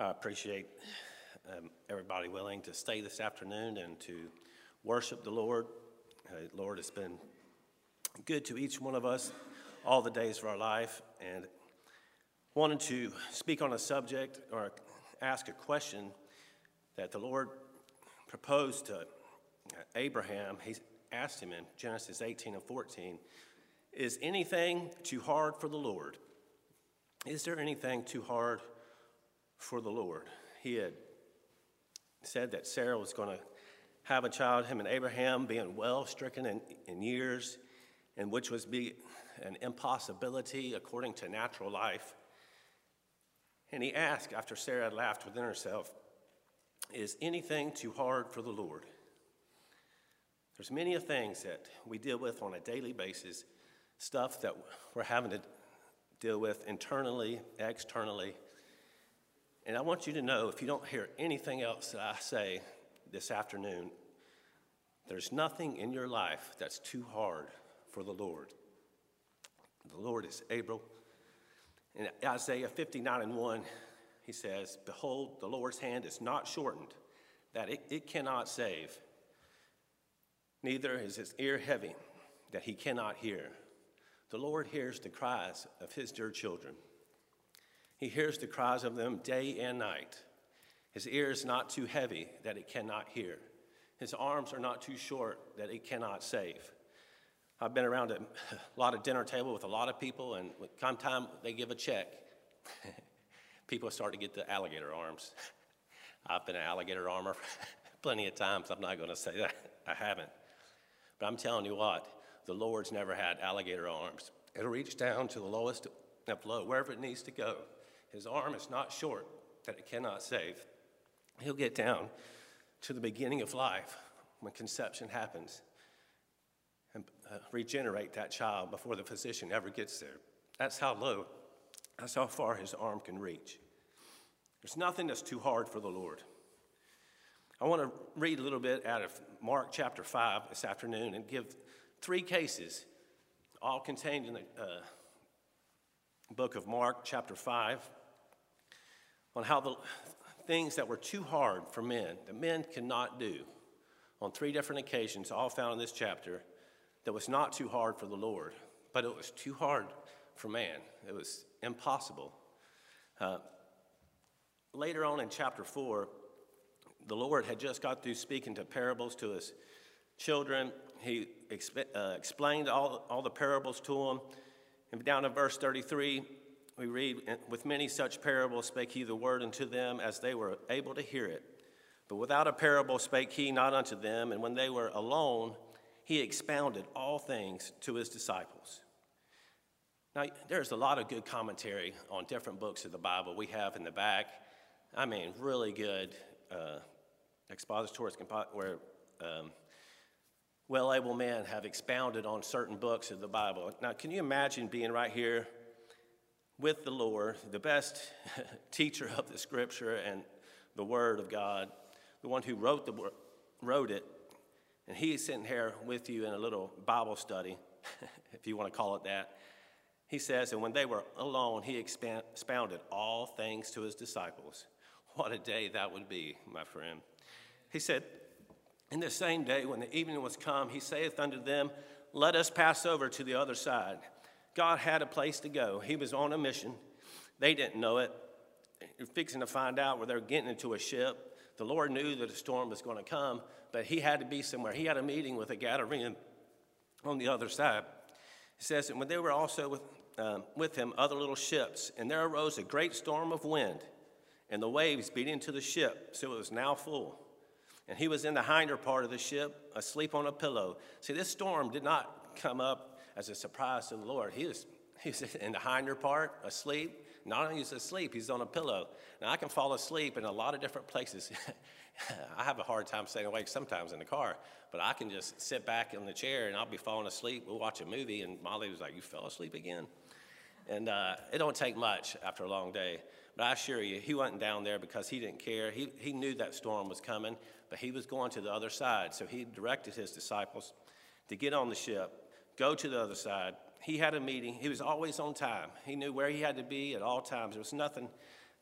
I appreciate um, everybody willing to stay this afternoon and to worship the Lord. Uh, Lord, it's been good to each one of us all the days of our life, and wanted to speak on a subject or ask a question that the Lord proposed to Abraham. He asked him in Genesis 18 and 14 Is anything too hard for the Lord? Is there anything too hard for the Lord. He had said that Sarah was going to have a child, him and Abraham being well stricken in, in years, and which was be an impossibility according to natural life. And he asked, after Sarah had laughed within herself, Is anything too hard for the Lord? There's many of things that we deal with on a daily basis, stuff that we're having to deal with internally, externally, and I want you to know if you don't hear anything else that I say this afternoon, there's nothing in your life that's too hard for the Lord. The Lord is able. In Isaiah 59 and 1, he says, Behold, the Lord's hand is not shortened, that it, it cannot save, neither is his ear heavy, that he cannot hear. The Lord hears the cries of his dear children. He hears the cries of them day and night. His ear is not too heavy that it cannot hear. His arms are not too short that it cannot save. I've been around a lot of dinner table with a lot of people, and come time they give a check, people start to get the alligator arms. I've been an alligator armor plenty of times. I'm not going to say that. I haven't. But I'm telling you what, the Lord's never had alligator arms. It'll reach down to the lowest of low, wherever it needs to go. His arm is not short that it cannot save. He'll get down to the beginning of life when conception happens and uh, regenerate that child before the physician ever gets there. That's how low, that's how far his arm can reach. There's nothing that's too hard for the Lord. I want to read a little bit out of Mark chapter 5 this afternoon and give three cases, all contained in the uh, book of Mark, chapter 5 on how the things that were too hard for men, that men cannot do, on three different occasions, all found in this chapter, that was not too hard for the Lord, but it was too hard for man. It was impossible. Uh, later on in chapter 4, the Lord had just got through speaking to parables to his children. He exp- uh, explained all, all the parables to them. And down in verse 33, we read, With many such parables spake he the word unto them as they were able to hear it. But without a parable spake he not unto them, and when they were alone, he expounded all things to his disciples. Now, there's a lot of good commentary on different books of the Bible we have in the back. I mean, really good uh, expositories where um, well able men have expounded on certain books of the Bible. Now, can you imagine being right here with the Lord, the best teacher of the scripture and the word of God, the one who wrote, the, wrote it, and he's sitting here with you in a little Bible study, if you want to call it that. He says, and when they were alone, he expounded all things to his disciples. What a day that would be, my friend. He said, In the same day, when the evening was come, he saith unto them, Let us pass over to the other side. God had a place to go. He was on a mission. They didn't know it. They're fixing to find out where they're getting into a ship. The Lord knew that a storm was going to come, but he had to be somewhere. He had a meeting with a Gadarene on the other side. It says, And when they were also with, um, with him, other little ships, and there arose a great storm of wind, and the waves beat into the ship, so it was now full. And he was in the hinder part of the ship, asleep on a pillow. See, this storm did not come up as a surprise to the Lord. He was, he was in the hinder part, asleep. Not only is asleep, he's on a pillow. Now, I can fall asleep in a lot of different places. I have a hard time staying awake sometimes in the car, but I can just sit back in the chair and I'll be falling asleep. We'll watch a movie, and Molly was like, You fell asleep again? And uh, it don't take much after a long day. But I assure you, he wasn't down there because he didn't care. He, he knew that storm was coming, but he was going to the other side. So he directed his disciples to get on the ship go to the other side. He had a meeting. He was always on time. He knew where he had to be at all times. There was nothing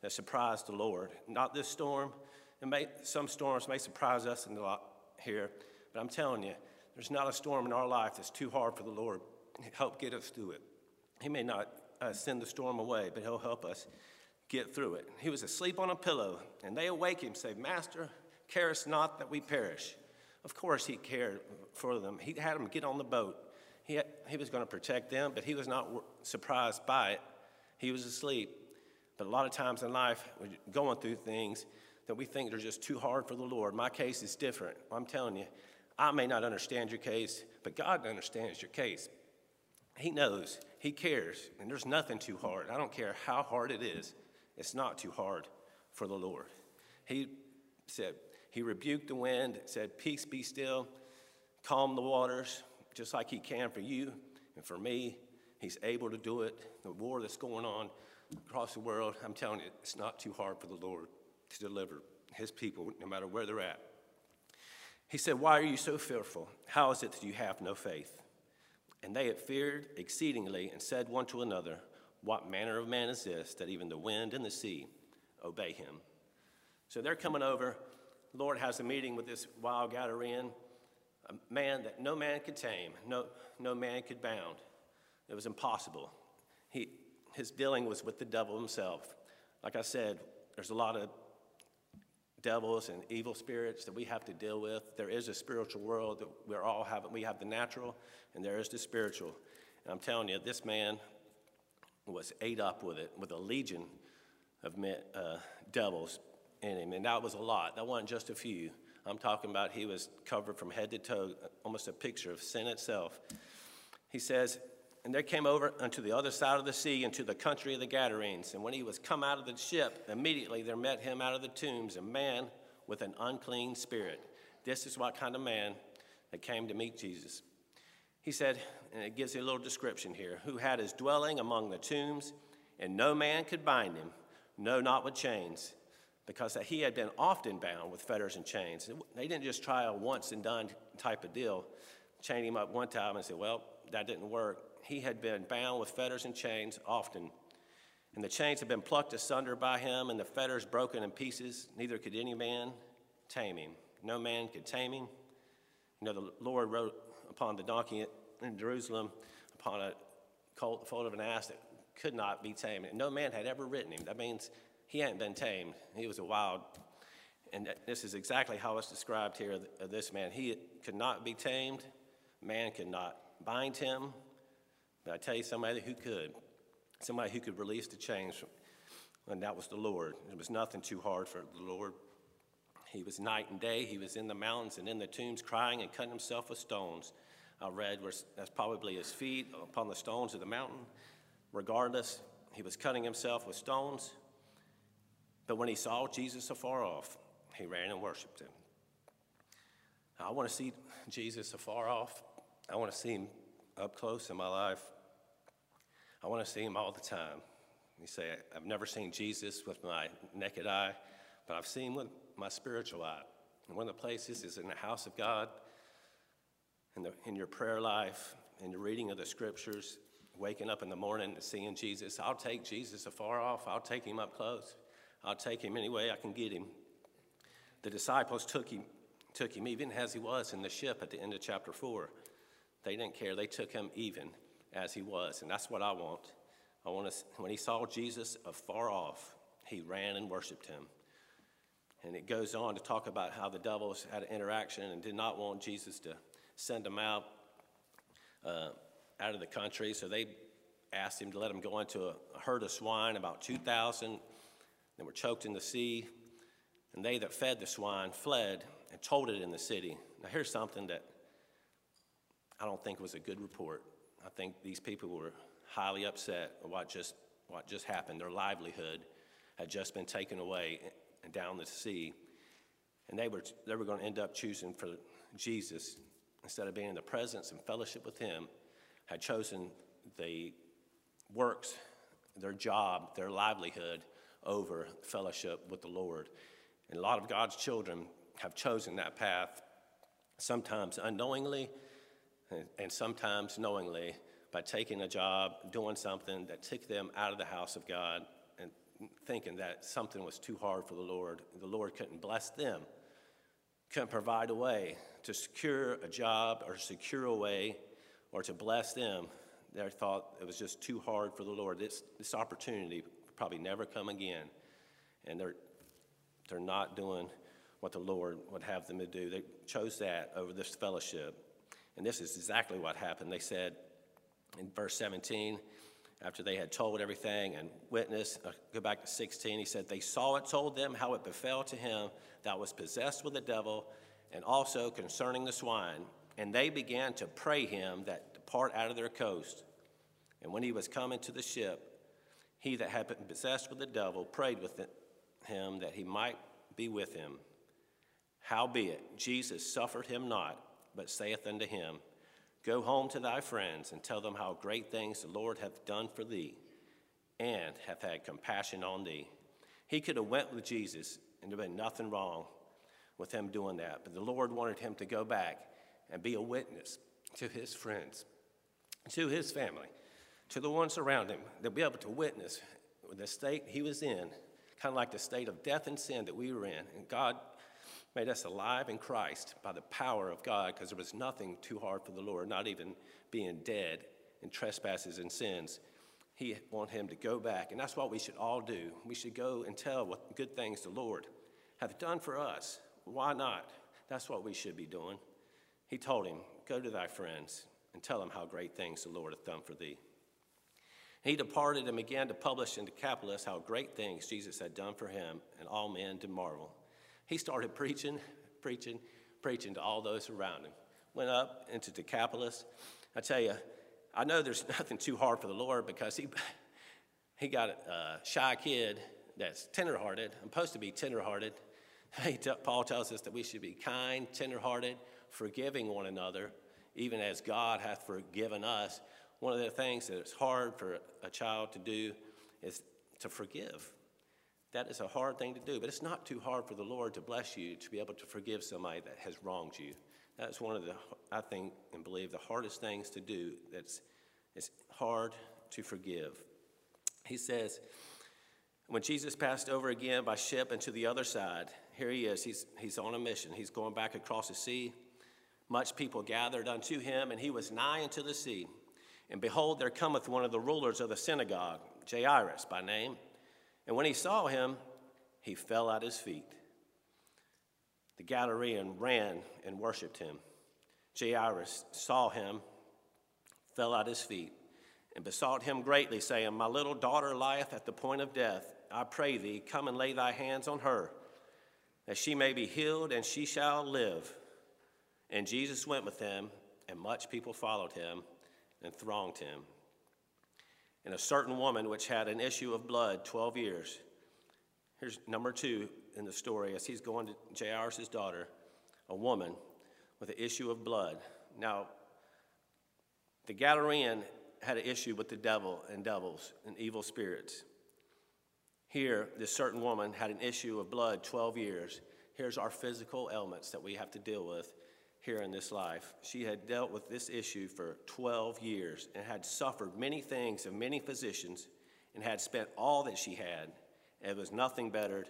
that surprised the Lord. Not this storm. It may, some storms may surprise us in a lot here, but I'm telling you, there's not a storm in our life that's too hard for the Lord to help get us through it. He may not uh, send the storm away, but He'll help us get through it. He was asleep on a pillow, and they awake him, say, Master, carest not that we perish. Of course, he cared for them. He had them get on the boat. He, was going to protect them, but he was not surprised by it. He was asleep. But a lot of times in life, we're going through things that we think are just too hard for the Lord. My case is different. I'm telling you, I may not understand your case, but God understands your case. He knows, He cares, and there's nothing too hard. I don't care how hard it is, it's not too hard for the Lord. He said, He rebuked the wind, said, Peace be still, calm the waters, just like He can for you and for me. He's able to do it. The war that's going on across the world, I'm telling you, it's not too hard for the Lord to deliver His people, no matter where they're at. He said, Why are you so fearful? How is it that you have no faith? And they had feared exceedingly and said one to another, What manner of man is this that even the wind and the sea obey him? So they're coming over. The Lord has a meeting with this wild Gadarean, a man that no man could tame, no, no man could bound. It was impossible. He, his dealing was with the devil himself. Like I said, there's a lot of devils and evil spirits that we have to deal with. There is a spiritual world that we're all having. We have the natural, and there is the spiritual. And I'm telling you, this man was ate up with it, with a legion of men, uh, devils in him, and that was a lot. That wasn't just a few. I'm talking about he was covered from head to toe, almost a picture of sin itself. He says, and there came over unto the other side of the sea, into the country of the Gadarenes. And when he was come out of the ship, immediately there met him out of the tombs a man with an unclean spirit. This is what kind of man that came to meet Jesus. He said, and it gives you a little description here, who had his dwelling among the tombs, and no man could bind him, no, not with chains, because he had been often bound with fetters and chains. They didn't just try a once and done type of deal, chain him up one time and say, well, that didn't work he had been bound with fetters and chains often. And the chains had been plucked asunder by him, and the fetters broken in pieces. Neither could any man tame him. No man could tame him. You know, the Lord rode upon the donkey in Jerusalem, upon a colt, of an ass that could not be tamed. And no man had ever ridden him. That means he hadn't been tamed. He was a wild. And this is exactly how it's described here of this man. He could not be tamed. Man could not bind him. But I tell you, somebody who could, somebody who could release the chains, and that was the Lord. It was nothing too hard for the Lord. He was night and day. He was in the mountains and in the tombs crying and cutting himself with stones. I read where that's probably his feet upon the stones of the mountain. Regardless, he was cutting himself with stones. But when he saw Jesus afar off, he ran and worshiped him. I want to see Jesus afar off. I want to see him up close in my life. I want to see him all the time. You say, I've never seen Jesus with my naked eye, but I've seen him with my spiritual eye. And one of the places is in the house of God, in, the, in your prayer life, in your reading of the scriptures, waking up in the morning and seeing Jesus. I'll take Jesus afar off, I'll take him up close, I'll take him any way I can get him. The disciples took him, took him even as he was in the ship at the end of chapter 4. They didn't care, they took him even as he was. And that's what I want. I want to, when he saw Jesus afar off, he ran and worshiped him. And it goes on to talk about how the devils had an interaction and did not want Jesus to send them out uh, out of the country. So they asked him to let them go into a, a herd of swine, about 2,000. They were choked in the sea. And they that fed the swine fled and told it in the city. Now, here's something that I don't think was a good report. I think these people were highly upset at what just, what just happened. Their livelihood had just been taken away and down the sea. And they were, they were going to end up choosing for Jesus instead of being in the presence and fellowship with Him, had chosen the works, their job, their livelihood over fellowship with the Lord. And a lot of God's children have chosen that path, sometimes unknowingly, and sometimes knowingly by taking a job, doing something that took them out of the house of God and thinking that something was too hard for the Lord. The Lord couldn't bless them, couldn't provide a way to secure a job or secure a way or to bless them. They thought it was just too hard for the Lord. This, this opportunity probably never come again. And they're, they're not doing what the Lord would have them to do. They chose that over this fellowship. And this is exactly what happened. They said in verse 17, after they had told everything and witnessed, uh, go back to 16, he said, They saw it, told them how it befell to him that was possessed with the devil, and also concerning the swine. And they began to pray him that depart out of their coast. And when he was come to the ship, he that had been possessed with the devil prayed with him that he might be with him. Howbeit, Jesus suffered him not, but saith unto him, Go home to thy friends and tell them how great things the Lord hath done for thee, and hath had compassion on thee. He could have went with Jesus, and there been nothing wrong with him doing that. But the Lord wanted him to go back and be a witness to his friends, to his family, to the ones around him, to be able to witness the state he was in, kind of like the state of death and sin that we were in. And God made us alive in Christ by the power of God because there was nothing too hard for the Lord, not even being dead in trespasses and sins. He wanted him to go back, and that's what we should all do. We should go and tell what good things the Lord hath done for us. Why not? That's what we should be doing. He told him, Go to thy friends and tell them how great things the Lord hath done for thee. He departed and began to publish in Decapolis how great things Jesus had done for him, and all men did marvel. He started preaching, preaching, preaching to all those around him. Went up into Decapolis. I tell you, I know there's nothing too hard for the Lord because he, he got a shy kid that's tenderhearted. I'm supposed to be tenderhearted. Paul tells us that we should be kind, tenderhearted, forgiving one another, even as God hath forgiven us. One of the things that is hard for a child to do is to forgive. That is a hard thing to do, but it's not too hard for the Lord to bless you to be able to forgive somebody that has wronged you. That's one of the, I think and believe, the hardest things to do. That's it's hard to forgive. He says, when Jesus passed over again by ship into the other side, here he is. He's, he's on a mission. He's going back across the sea. Much people gathered unto him, and he was nigh unto the sea. And behold, there cometh one of the rulers of the synagogue, Jairus by name. And when he saw him, he fell at his feet. The Galilean ran and worshipped him. Jairus saw him, fell at his feet, and besought him greatly, saying, My little daughter lieth at the point of death. I pray thee, come and lay thy hands on her, that she may be healed, and she shall live. And Jesus went with him, and much people followed him and thronged him and a certain woman which had an issue of blood 12 years. Here's number two in the story as he's going to Jairus' daughter, a woman with an issue of blood. Now, the Galilean had an issue with the devil and devils and evil spirits. Here, this certain woman had an issue of blood 12 years. Here's our physical ailments that we have to deal with here in this life. She had dealt with this issue for 12 years and had suffered many things of many physicians and had spent all that she had. And it was nothing bettered,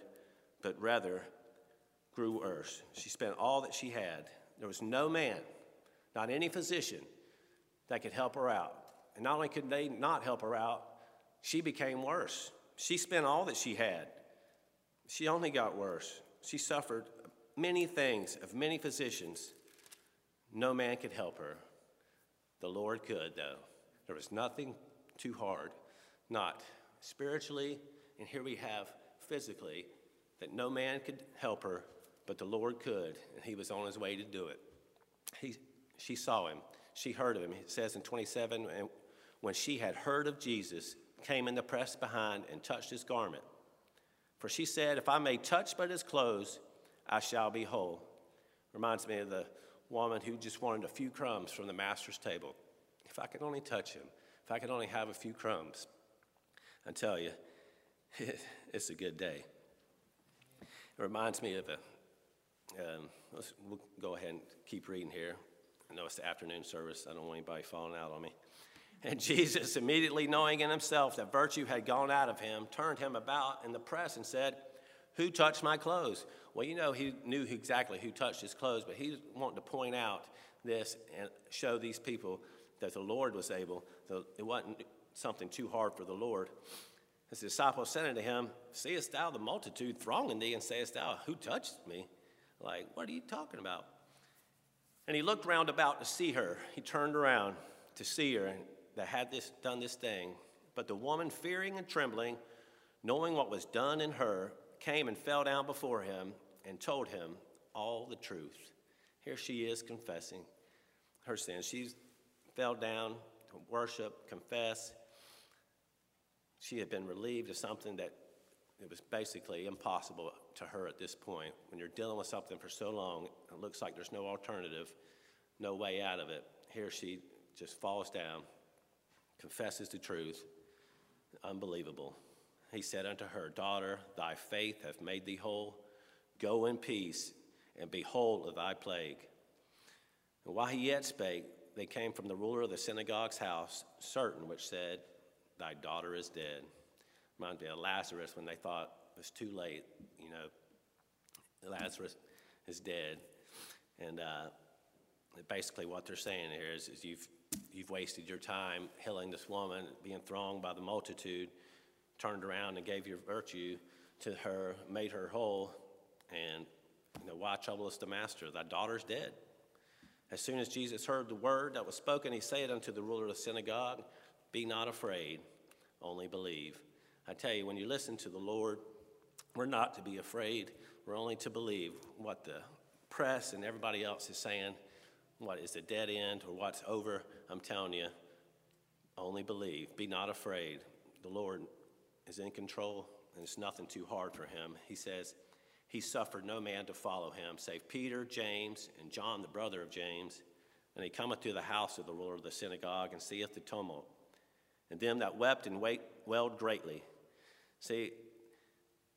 but rather grew worse. She spent all that she had. There was no man, not any physician, that could help her out. And not only could they not help her out, she became worse. She spent all that she had. She only got worse. She suffered many things of many physicians no man could help her. The Lord could, though. There was nothing too hard, not spiritually, and here we have physically, that no man could help her, but the Lord could, and he was on his way to do it. He, she saw him, she heard of him. It says in 27, and when she had heard of Jesus, came in the press behind and touched his garment. For she said, If I may touch but his clothes, I shall be whole. Reminds me of the woman who just wanted a few crumbs from the master's table. If I could only touch him, if I could only have a few crumbs, I tell you, it's a good day. It reminds me of a, um, we'll go ahead and keep reading here. I know it's the afternoon service. I don't want anybody falling out on me. And Jesus, immediately knowing in himself that virtue had gone out of him, turned him about in the press and said, Who touched my clothes? Well, you know, he knew exactly who touched his clothes, but he wanted to point out this and show these people that the Lord was able. So it wasn't something too hard for the Lord. His disciples said unto him, Seest thou the multitude thronging thee, and sayest thou, Who touched me? Like, what are you talking about? And he looked round about to see her. He turned around to see her and that had this done this thing. But the woman, fearing and trembling, knowing what was done in her, came and fell down before him and told him all the truth. Here she is confessing her sins. She fell down to worship, confess. She had been relieved of something that it was basically impossible to her at this point. When you're dealing with something for so long, it looks like there's no alternative, no way out of it. Here she just falls down, confesses the truth. Unbelievable. He said unto her, Daughter, thy faith hath made thee whole. Go in peace and be whole of thy plague. And while he yet spake, they came from the ruler of the synagogue's house, certain which said, Thy daughter is dead. Reminds me of Lazarus when they thought it was too late, you know, Lazarus is dead. And uh, basically, what they're saying here is, is you've, you've wasted your time healing this woman, being thronged by the multitude, turned around and gave your virtue to her, made her whole, and you know, why troublest the master? Thy daughter's dead. As soon as Jesus heard the word that was spoken, he said unto the ruler of the synagogue, Be not afraid, only believe. I tell you, when you listen to the Lord, we're not to be afraid. We're only to believe what the press and everybody else is saying, what is a dead end or what's over. I'm telling you, only believe. Be not afraid. The Lord is in control, and it's nothing too hard for him. He says, he suffered no man to follow him, save Peter, James, and John, the brother of James. And he cometh to the house of the ruler of the synagogue, and seeth the tumult, and them that wept and wailed greatly. See,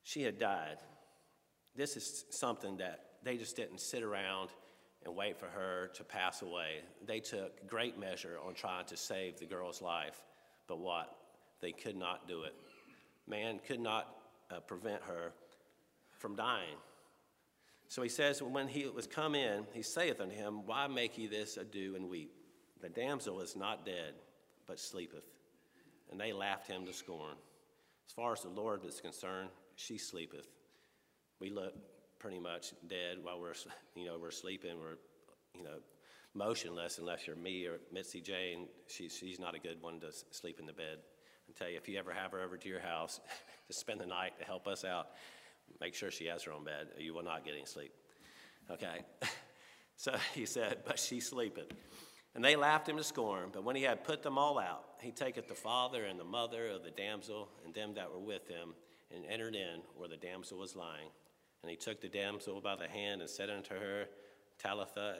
she had died. This is something that they just didn't sit around and wait for her to pass away. They took great measure on trying to save the girl's life, but what? They could not do it. Man could not uh, prevent her from dying. So he says, When he was come in, he saith unto him, Why make ye this ado and weep? The damsel is not dead, but sleepeth. And they laughed him to scorn. As far as the Lord is concerned, she sleepeth. We look pretty much dead while we're, you know, we're sleeping. We're, you know, motionless unless you're me or Mitzi Jane. She's, she's not a good one to sleep in the bed. I tell you, if you ever have her over to your house to spend the night to help us out, Make sure she has her own bed, or you will not get any sleep. Okay? so he said, But she's sleeping. And they laughed him to scorn. But when he had put them all out, he taketh the father and the mother of the damsel and them that were with him, and entered in where the damsel was lying. And he took the damsel by the hand and said unto her, Talitha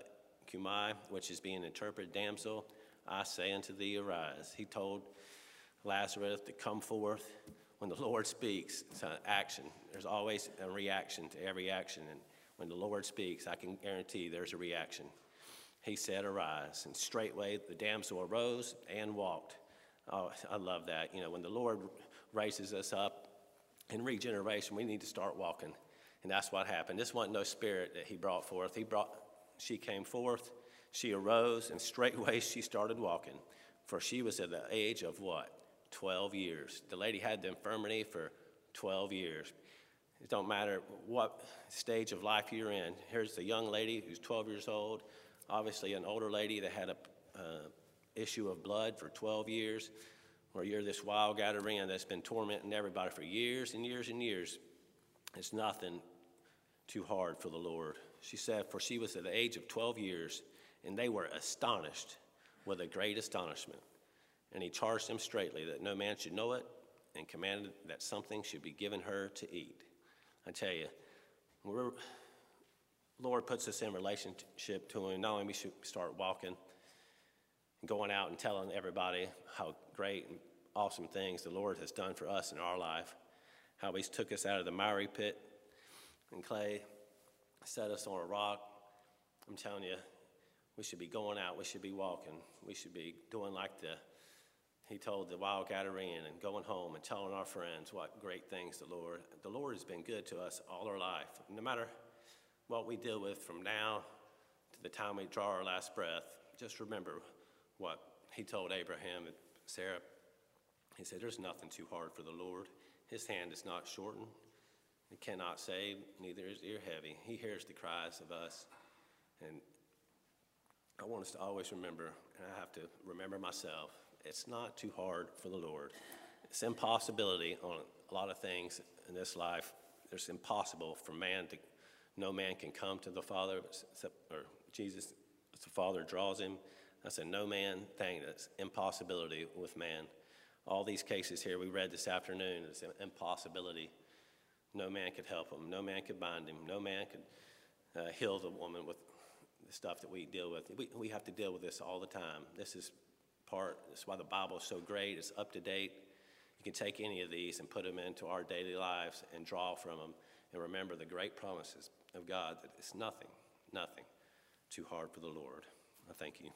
cumi, which is being interpreted, Damsel, I say unto thee, arise. He told Lazarus to come forth when the Lord speaks, it's an action. There's always a reaction to every action. And when the Lord speaks, I can guarantee there's a reaction. He said, Arise. And straightway the damsel arose and walked. Oh, I love that. You know, when the Lord raises us up in regeneration, we need to start walking. And that's what happened. This wasn't no spirit that he brought forth. He brought, she came forth, she arose, and straightway she started walking. For she was at the age of what? 12 years. The lady had the infirmity for 12 years. It don't matter what stage of life you're in. Here's the young lady who's 12 years old, obviously an older lady that had a uh, issue of blood for 12 years, or you're this wild Gadarene that's been tormenting everybody for years and years and years. It's nothing too hard for the Lord. She said, For she was at the age of 12 years, and they were astonished with a great astonishment. And he charged them straightly that no man should know it, and commanded that something should be given her to eat. I tell you, Lord puts us in relationship to Him. Not only we should start walking and going out and telling everybody how great and awesome things the Lord has done for us in our life, how He's took us out of the miry pit and clay, set us on a rock. I'm telling you, we should be going out. We should be walking. We should be doing like the he told the wild Gadarene and going home and telling our friends what great things the Lord, the Lord has been good to us all our life. No matter what we deal with from now to the time we draw our last breath, just remember what he told Abraham and Sarah. He said, There's nothing too hard for the Lord. His hand is not shortened. It cannot save, neither is ear heavy. He hears the cries of us. And I want us to always remember, and I have to remember myself, it's not too hard for the Lord. It's impossibility on a lot of things in this life. It's impossible for man to, no man can come to the Father except, or Jesus, the Father draws him. That's a no man thing. That's impossibility with man. All these cases here we read this afternoon is an impossibility. No man could help him. No man could bind him. No man could uh, heal the woman with the stuff that we deal with. We, we have to deal with this all the time. This is part, that's why the Bible is so great. It's up to date. You can take any of these and put them into our daily lives and draw from them and remember the great promises of God that it's nothing, nothing too hard for the Lord. I thank you.